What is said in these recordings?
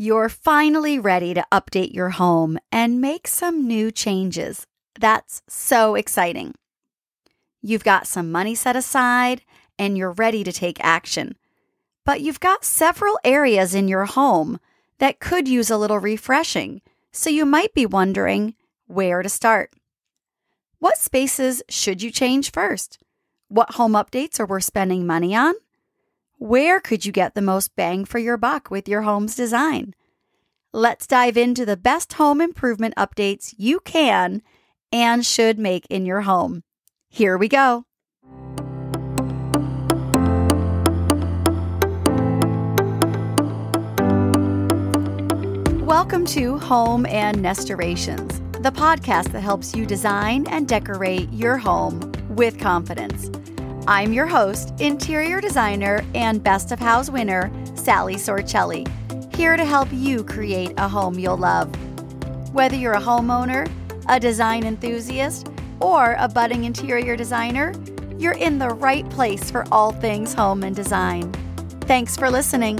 You're finally ready to update your home and make some new changes. That's so exciting. You've got some money set aside and you're ready to take action. But you've got several areas in your home that could use a little refreshing, so you might be wondering where to start. What spaces should you change first? What home updates are worth spending money on? Where could you get the most bang for your buck with your home's design? Let's dive into the best home improvement updates you can and should make in your home. Here we go. Welcome to Home and Nestorations, the podcast that helps you design and decorate your home with confidence. I'm your host, interior designer, and best of Houzz winner, Sally Sorcelli, here to help you create a home you'll love. Whether you're a homeowner, a design enthusiast, or a budding interior designer, you're in the right place for all things home and design. Thanks for listening.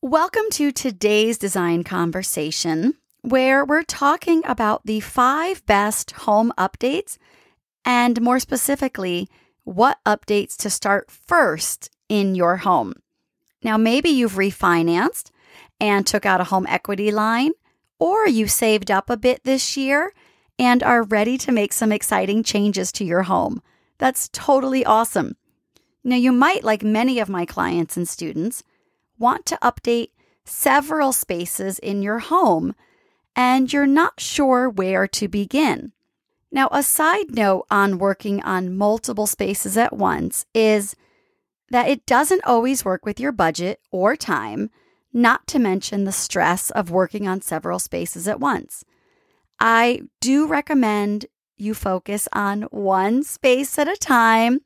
Welcome to today's design conversation where we're talking about the five best home updates and more specifically, what updates to start first in your home. Now, maybe you've refinanced and took out a home equity line, or you saved up a bit this year and are ready to make some exciting changes to your home. That's totally awesome. Now, you might, like many of my clients and students, want to update several spaces in your home and you're not sure where to begin. Now, a side note on working on multiple spaces at once is that it doesn't always work with your budget or time, not to mention the stress of working on several spaces at once. I do recommend you focus on one space at a time.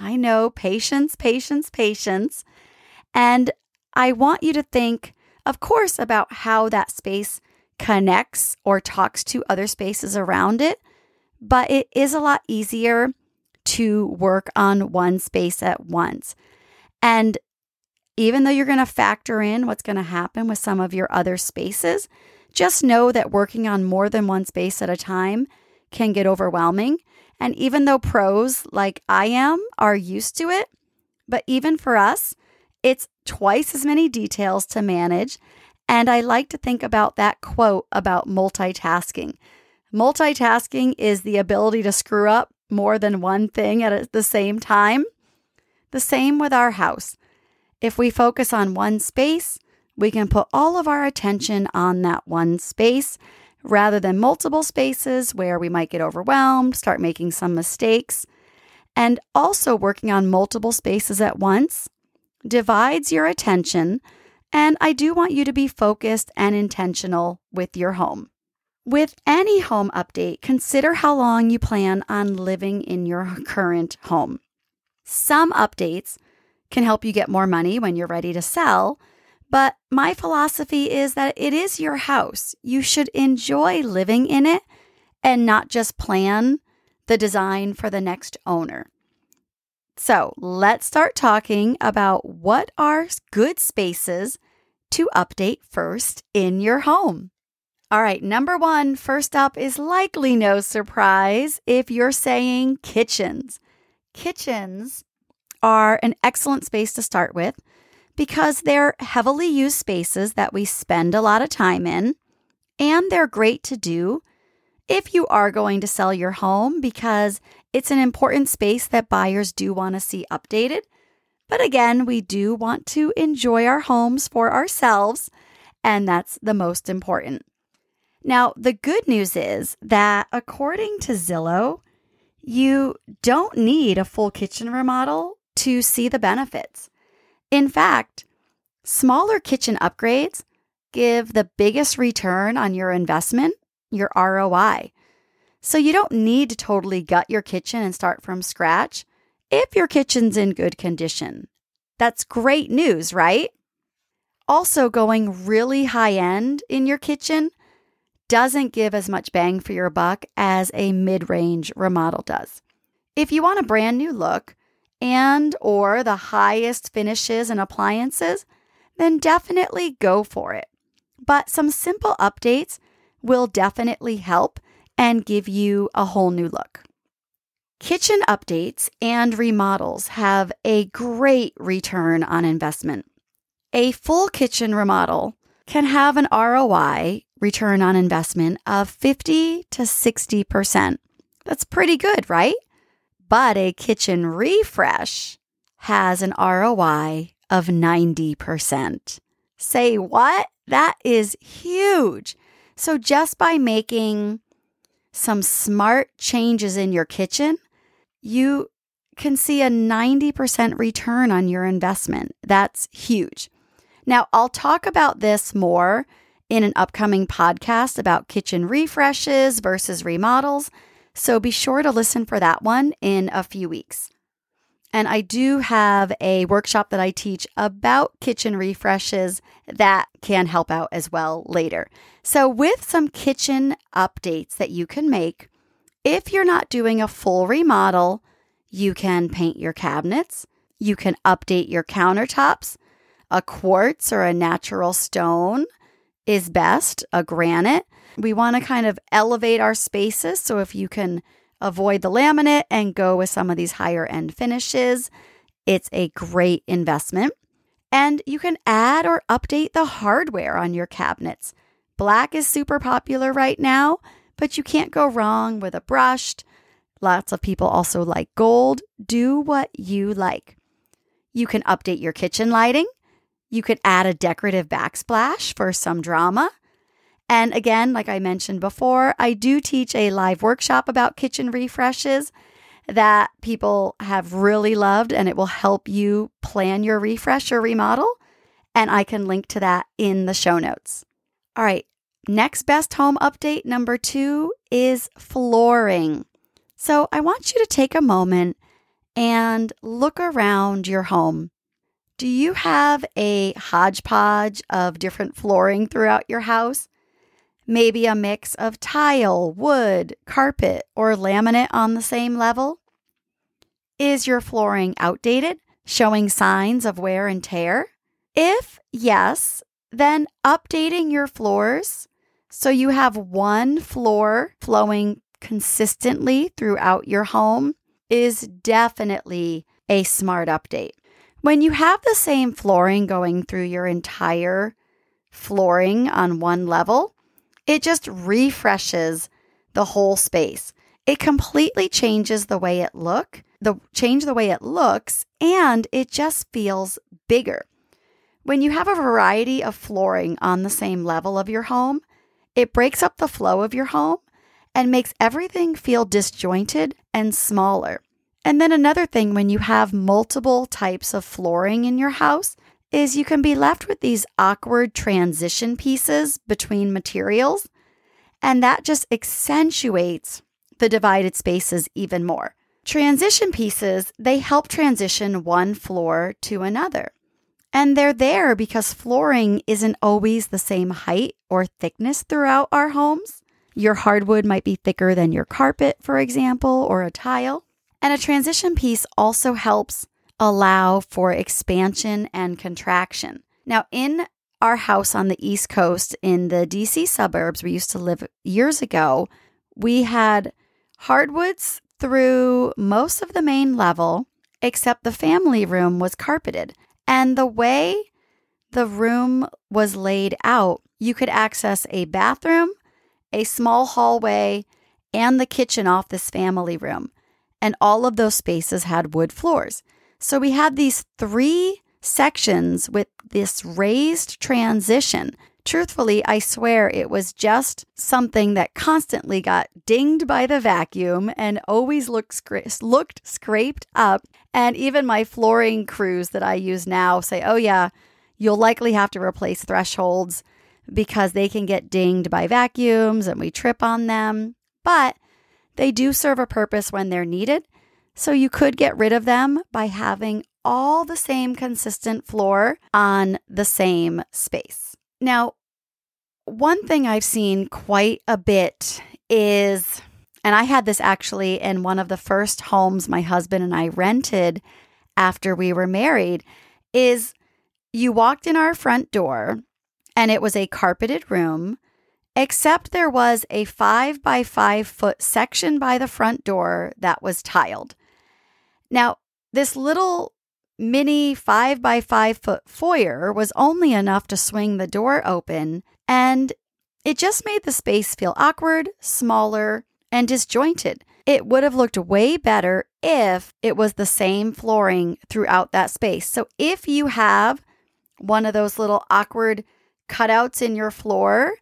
I know, patience, patience, patience. And I want you to think, of course, about how that space connects or talks to other spaces around it, but it is a lot easier to work on one space at once. And even though you're going to factor in what's going to happen with some of your other spaces, just know that working on more than one space at a time can get overwhelming. And even though pros like I am are used to it, but even for us, it's twice as many details to manage and I like to think about that quote about multitasking. Multitasking is the ability to screw up more than one thing at the same time. The same with our house. If we focus on one space, we can put all of our attention on that one space rather than multiple spaces where we might get overwhelmed, start making some mistakes. And also, working on multiple spaces at once divides your attention and I do want you to be focused and intentional with your home. With any home update, consider how long you plan on living in your current home. Some updates can help you get more money when you're ready to sell, but my philosophy is that it is your house. You should enjoy living in it and not just plan the design for the next owner. So let's start talking about what are good spaces to update first in your home. All right, number one, first up is likely no surprise if you're saying kitchens. Kitchens are an excellent space to start with because they're heavily used spaces that we spend a lot of time in, and they're great to do if you are going to sell your home because it's an important space that buyers do want to see updated. But again, we do want to enjoy our homes for ourselves, and that's the most important. Now, the good news is that according to Zillow, you don't need a full kitchen remodel to see the benefits. In fact, smaller kitchen upgrades give the biggest return on your investment, your ROI. So you don't need to totally gut your kitchen and start from scratch if your kitchen's in good condition. That's great news, right? Also, going really high end in your kitchen doesn't give as much bang for your buck as a mid range remodel does. If you want a brand new look and or the highest finishes and appliances, then definitely go for it. But some simple updates will definitely help and give you a whole new look. Kitchen updates and remodels have a great return on investment. A full kitchen remodel can have an ROI return on investment of 50 to 60%. That's pretty good, right? But a kitchen refresh has an ROI of 90%. Say what? That is huge. So, just by making some smart changes in your kitchen, you can see a 90% return on your investment. That's huge. Now, I'll talk about this more in an upcoming podcast about kitchen refreshes versus remodels. So be sure to listen for that one in a few weeks. And I do have a workshop that I teach about kitchen refreshes that can help out as well later. So, with some kitchen updates that you can make, if you're not doing a full remodel, you can paint your cabinets, you can update your countertops. A quartz or a natural stone is best, a granite. We want to kind of elevate our spaces. So, if you can avoid the laminate and go with some of these higher end finishes. It's a great investment. And you can add or update the hardware on your cabinets. Black is super popular right now, but you can't go wrong with a brushed. Lots of people also like gold. Do what you like. You can update your kitchen lighting. You could add a decorative backsplash for some drama. And again, like I mentioned before, I do teach a live workshop about kitchen refreshes that people have really loved, and it will help you plan your refresh or remodel. And I can link to that in the show notes. All right, next best home update number two is flooring. So I want you to take a moment and look around your home. Do you have a hodgepodge of different flooring throughout your house? Maybe a mix of tile, wood, carpet, or laminate on the same level? Is your flooring outdated, showing signs of wear and tear? If yes, then updating your floors so you have one floor flowing consistently throughout your home is definitely a smart update. When you have the same flooring going through your entire flooring on one level, it just refreshes the whole space. It completely changes the way it look, the change the way it looks, and it just feels bigger. When you have a variety of flooring on the same level of your home, it breaks up the flow of your home and makes everything feel disjointed and smaller. And then another thing, when you have multiple types of flooring in your house, is you can be left with these awkward transition pieces between materials, and that just accentuates the divided spaces even more. Transition pieces, they help transition one floor to another. And they're there because flooring isn't always the same height or thickness throughout our homes. Your hardwood might be thicker than your carpet, for example, or a tile. And a transition piece also helps allow for expansion and contraction. Now, in our house on the East Coast in the DC suburbs we used to live years ago, we had hardwoods through most of the main level, except the family room was carpeted. And the way the room was laid out, you could access a bathroom, a small hallway, and the kitchen off this family room. And all of those spaces had wood floors. So we had these three sections with this raised transition. Truthfully, I swear it was just something that constantly got dinged by the vacuum and always looked, scra- looked scraped up. And even my flooring crews that I use now say, oh, yeah, you'll likely have to replace thresholds because they can get dinged by vacuums and we trip on them. But they do serve a purpose when they're needed. So you could get rid of them by having all the same consistent floor on the same space. Now, one thing I've seen quite a bit is, and I had this actually in one of the first homes my husband and I rented after we were married, is you walked in our front door and it was a carpeted room, except there was a five by five foot section by the front door that was tiled. Now, this little mini five by five foot foyer was only enough to swing the door open, and it just made the space feel awkward, smaller, and disjointed. It would have looked way better if it was the same flooring throughout that space. So if you have one of those little awkward cutouts in your floor,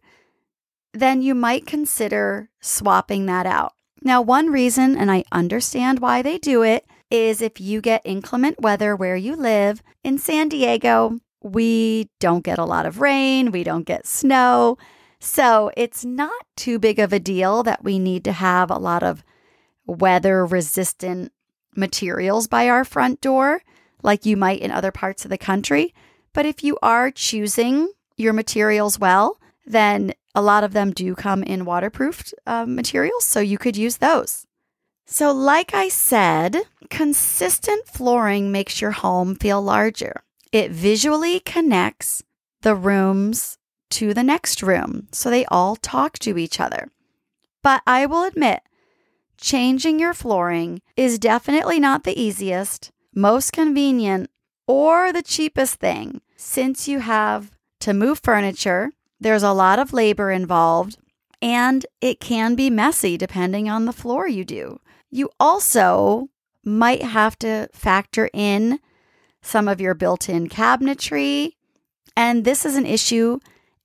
then you might consider swapping that out. Now, one reason, and I understand why they do it, is if you get inclement weather where you live in San Diego, we don't get a lot of rain, we don't get snow. So it's not too big of a deal that we need to have a lot of weather resistant materials by our front door, like you might in other parts of the country. But if you are choosing your materials well, then a lot of them do come in waterproof uh, materials, so you could use those. So, like I said, consistent flooring makes your home feel larger. It visually connects the rooms to the next room so they all talk to each other. But I will admit, changing your flooring is definitely not the easiest, most convenient, or the cheapest thing since you have to move furniture. There's a lot of labor involved, and it can be messy depending on the floor you do. You also might have to factor in some of your built in cabinetry. And this is an issue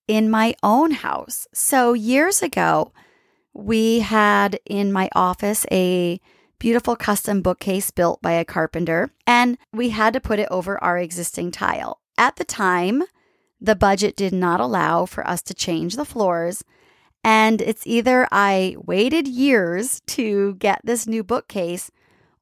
in my own house. So, years ago, we had in my office a beautiful custom bookcase built by a carpenter, and we had to put it over our existing tile. At the time, the budget did not allow for us to change the floors. And it's either I waited years to get this new bookcase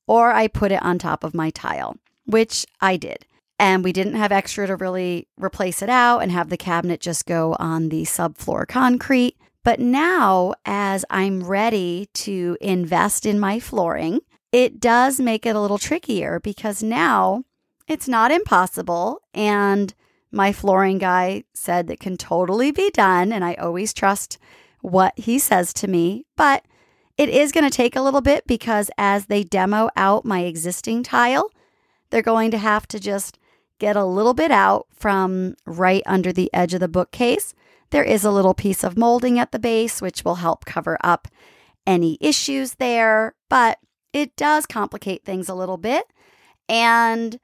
or I put it on top of my tile, which I did. And we didn't have extra to really replace it out and have the cabinet just go on the subfloor concrete. But now, as I'm ready to invest in my flooring, it does make it a little trickier because now it's not impossible. And my flooring guy said that can totally be done. And I always trust what he says to me. But it is going to take a little bit because as they demo out my existing tile, they're going to have to just get a little bit out from right under the edge of the bookcase. There is a little piece of molding at the base, which will help cover up any issues there, but it does complicate things a little bit. And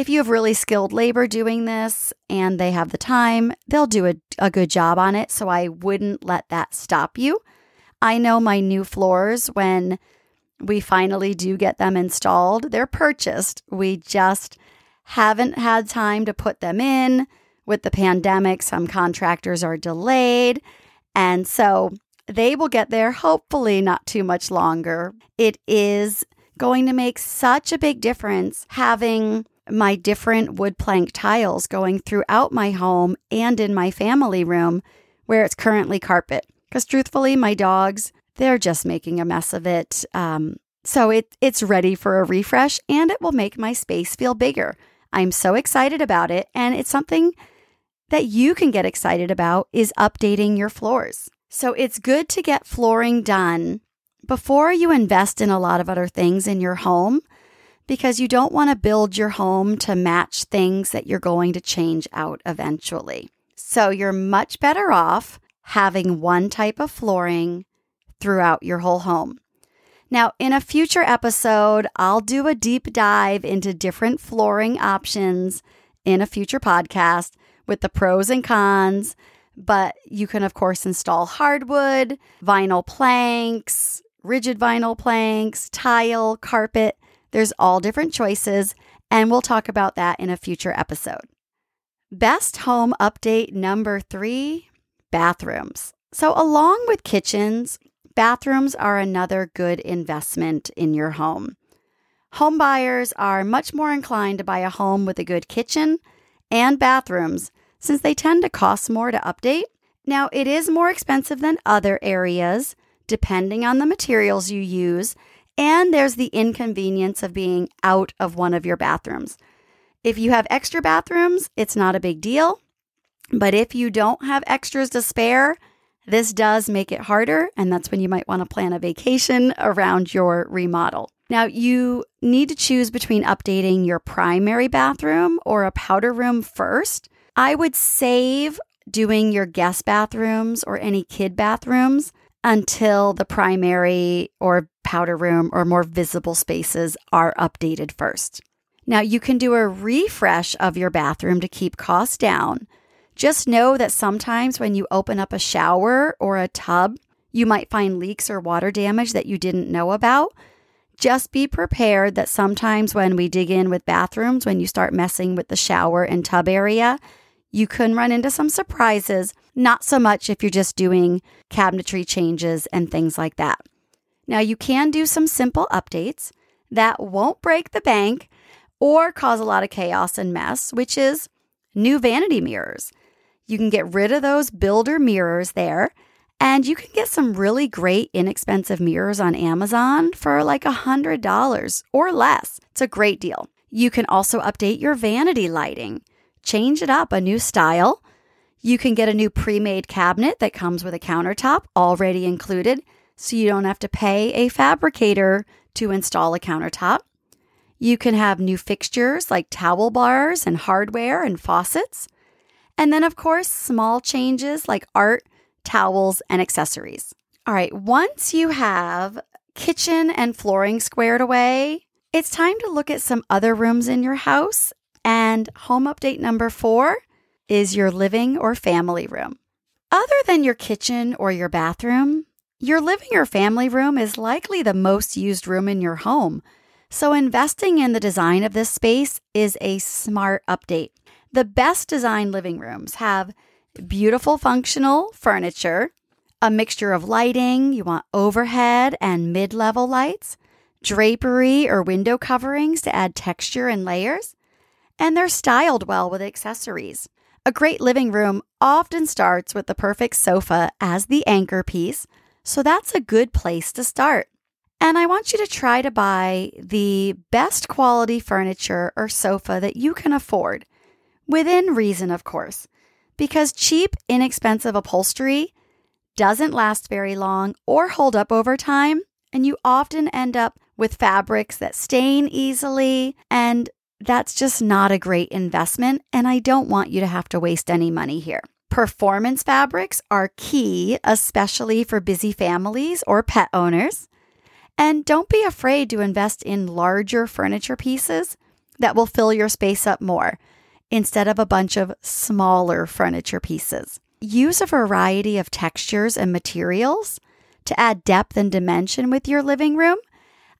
if you have really skilled labor doing this and they have the time, they'll do a, a good job on it. So I wouldn't let that stop you. I know my new floors, when we finally do get them installed, they're purchased. We just haven't had time to put them in. With the pandemic, some contractors are delayed. And so they will get there hopefully not too much longer. It is going to make such a big difference having my different wood plank tiles going throughout my home and in my family room where it's currently carpet. Because truthfully, my dogs, they're just making a mess of it. Um, so it, it's ready for a refresh and it will make my space feel bigger. I'm so excited about it. And it's something that you can get excited about is updating your floors. So it's good to get flooring done before you invest in a lot of other things in your home because you don't want to build your home to match things that you're going to change out eventually. So you're much better off having one type of flooring throughout your whole home. Now, in a future episode, I'll do a deep dive into different flooring options in a future podcast with the pros and cons. But you can, of course, install hardwood, vinyl planks, rigid vinyl planks, tile, carpet. There's all different choices, and we'll talk about that in a future episode. Best home update number three bathrooms. So, along with kitchens, Bathrooms are another good investment in your home. Home buyers are much more inclined to buy a home with a good kitchen and bathrooms since they tend to cost more to update. Now, it is more expensive than other areas depending on the materials you use, and there's the inconvenience of being out of one of your bathrooms. If you have extra bathrooms, it's not a big deal. But if you don't have extras to spare, this does make it harder, and that's when you might want to plan a vacation around your remodel. Now, you need to choose between updating your primary bathroom or a powder room first. I would save doing your guest bathrooms or any kid bathrooms until the primary or powder room or more visible spaces are updated first. Now, you can do a refresh of your bathroom to keep costs down. Just know that sometimes when you open up a shower or a tub, you might find leaks or water damage that you didn't know about. Just be prepared that sometimes when we dig in with bathrooms, when you start messing with the shower and tub area, you can run into some surprises, not so much if you're just doing cabinetry changes and things like that. Now, you can do some simple updates that won't break the bank or cause a lot of chaos and mess, which is new vanity mirrors. You can get rid of those builder mirrors there, and you can get some really great inexpensive mirrors on Amazon for like a $100 or less. It's a great deal. You can also update your vanity lighting change it up, a new style. You can get a new pre made cabinet that comes with a countertop already included, so you don't have to pay a fabricator to install a countertop. You can have new fixtures like towel bars and hardware and faucets. And then, of course, small changes like art, towels, and accessories. All right, once you have kitchen and flooring squared away, it's time to look at some other rooms in your house and home update number four is your living or family room. Other than your kitchen or your bathroom, your living or family room is likely the most used room in your home. So, investing in the design of this space is a smart update. The best designed living rooms have beautiful functional furniture, a mixture of lighting, you want overhead and mid level lights, drapery or window coverings to add texture and layers, and they're styled well with accessories. A great living room often starts with the perfect sofa as the anchor piece, so that's a good place to start. And I want you to try to buy the best quality furniture or sofa that you can afford, within reason, of course, because cheap, inexpensive upholstery doesn't last very long or hold up over time, and you often end up with fabrics that stain easily and that's just not a great investment, and I don't want you to have to waste any money here. Performance fabrics are key, especially for busy families or pet owners. And don't be afraid to invest in larger furniture pieces that will fill your space up more instead of a bunch of smaller furniture pieces. Use a variety of textures and materials to add depth and dimension with your living room.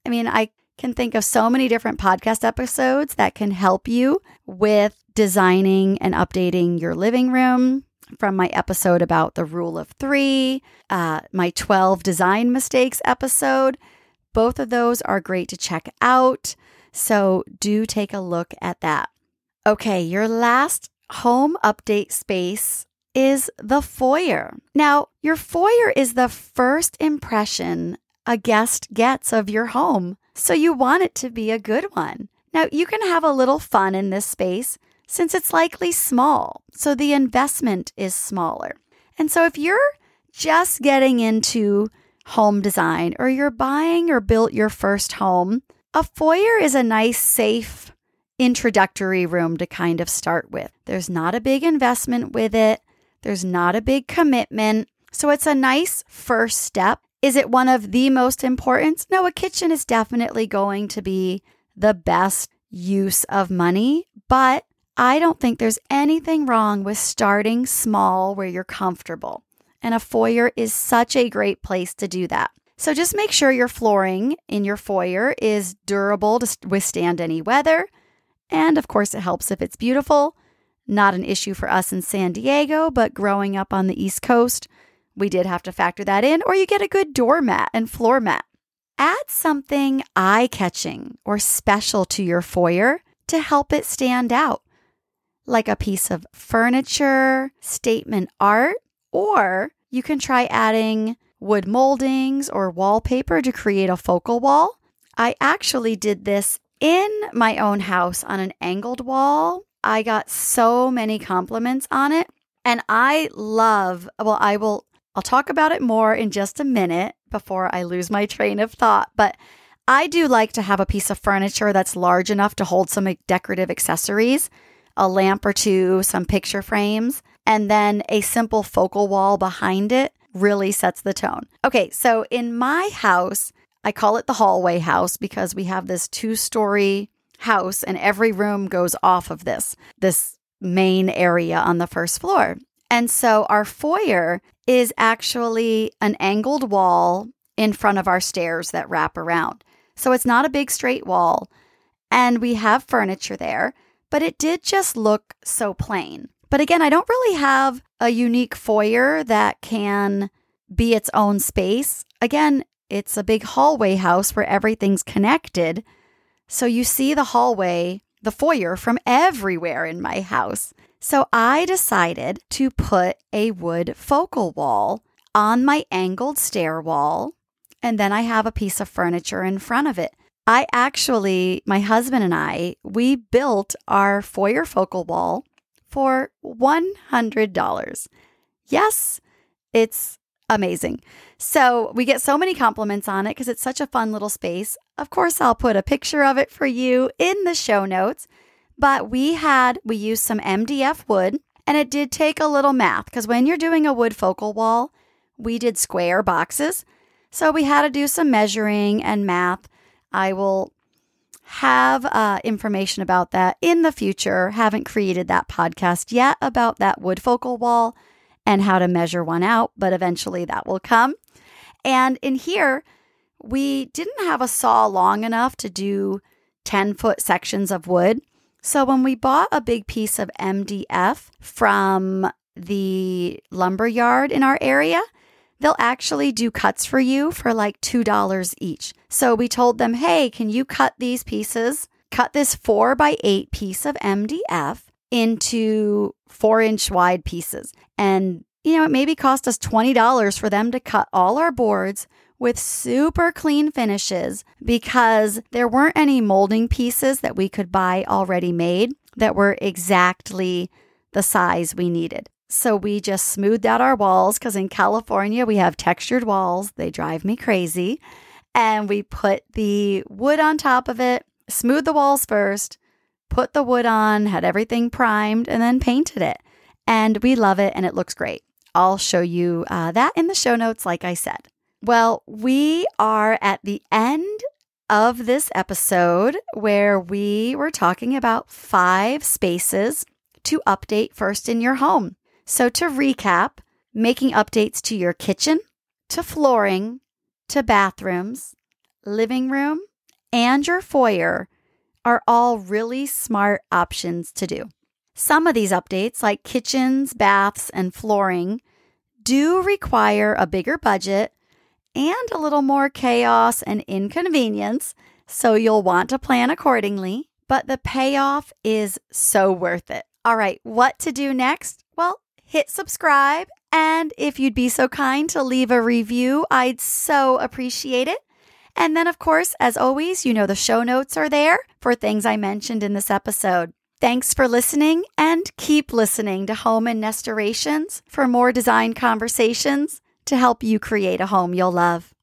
I mean, I can think of so many different podcast episodes that can help you with designing and updating your living room. From my episode about the rule of three, uh, my 12 design mistakes episode. Both of those are great to check out. So do take a look at that. Okay, your last home update space is the foyer. Now, your foyer is the first impression a guest gets of your home. So you want it to be a good one. Now, you can have a little fun in this space since it's likely small, so the investment is smaller. And so if you're just getting into home design or you're buying or built your first home, a foyer is a nice, safe introductory room to kind of start with. There's not a big investment with it, there's not a big commitment. So it's a nice first step is it one of the most important? No, a kitchen is definitely going to be the best use of money, but I don't think there's anything wrong with starting small where you're comfortable. And a foyer is such a great place to do that. So just make sure your flooring in your foyer is durable to withstand any weather. And of course, it helps if it's beautiful. Not an issue for us in San Diego, but growing up on the East Coast, we did have to factor that in, or you get a good doormat and floor mat. Add something eye catching or special to your foyer to help it stand out, like a piece of furniture, statement art, or you can try adding wood moldings or wallpaper to create a focal wall. I actually did this in my own house on an angled wall. I got so many compliments on it. And I love, well, I will, I'll talk about it more in just a minute before I lose my train of thought. But I do like to have a piece of furniture that's large enough to hold some decorative accessories, a lamp or two, some picture frames, and then a simple focal wall behind it really sets the tone. Okay, so in my house, I call it the hallway house because we have this two story house and every room goes off of this, this main area on the first floor. And so our foyer is actually an angled wall in front of our stairs that wrap around. So it's not a big straight wall. And we have furniture there, but it did just look so plain. But again, I don't really have a unique foyer that can be its own space. Again, it's a big hallway house where everything's connected. So you see the hallway, the foyer from everywhere in my house. So I decided to put a wood focal wall on my angled stair wall, and then I have a piece of furniture in front of it. I actually, my husband and I, we built our foyer focal wall for $100. Yes, it's amazing. So we get so many compliments on it because it's such a fun little space. Of course, I'll put a picture of it for you in the show notes. But we had, we used some MDF wood and it did take a little math because when you're doing a wood focal wall, we did square boxes. So we had to do some measuring and math. I will have uh, information about that in the future. Haven't created that podcast yet about that wood focal wall and how to measure one out, but eventually that will come. And in here, we didn't have a saw long enough to do 10 foot sections of wood. So when we bought a big piece of MDF from the lumber yard in our area, they'll actually do cuts for you for like $2 each. So we told them, hey, can you cut these pieces? Cut this four by eight piece of MDF into four inch wide pieces. And, you know, it maybe cost us $20 for them to cut all our boards with super clean finishes because there weren't any molding pieces that we could buy already made that were exactly the size we needed. So we just smoothed out our walls because in California we have textured walls. They drive me crazy. And we put the wood on top of it, smoothed the walls first, put the wood on, had everything primed, and then painted it. And we love it and it looks great. I'll show you uh, that in the show notes, like I said. Well, we are at the end of this episode where we were talking about five spaces to update first in your home. So, to recap, making updates to your kitchen, to flooring, to bathrooms, living room, and your foyer are all really smart options to do. Some of these updates, like kitchens, baths, and flooring, do require a bigger budget and a little more chaos and inconvenience, so you'll want to plan accordingly. But the payoff is so worth it. All right, what to do next? Well, hit subscribe. And if you'd be so kind to leave a review, I'd so appreciate it. And then, of course, as always, you know the show notes are there for things I mentioned in this episode. Thanks for listening and keep listening to Home and Nestorations for more design conversations to help you create a home you'll love.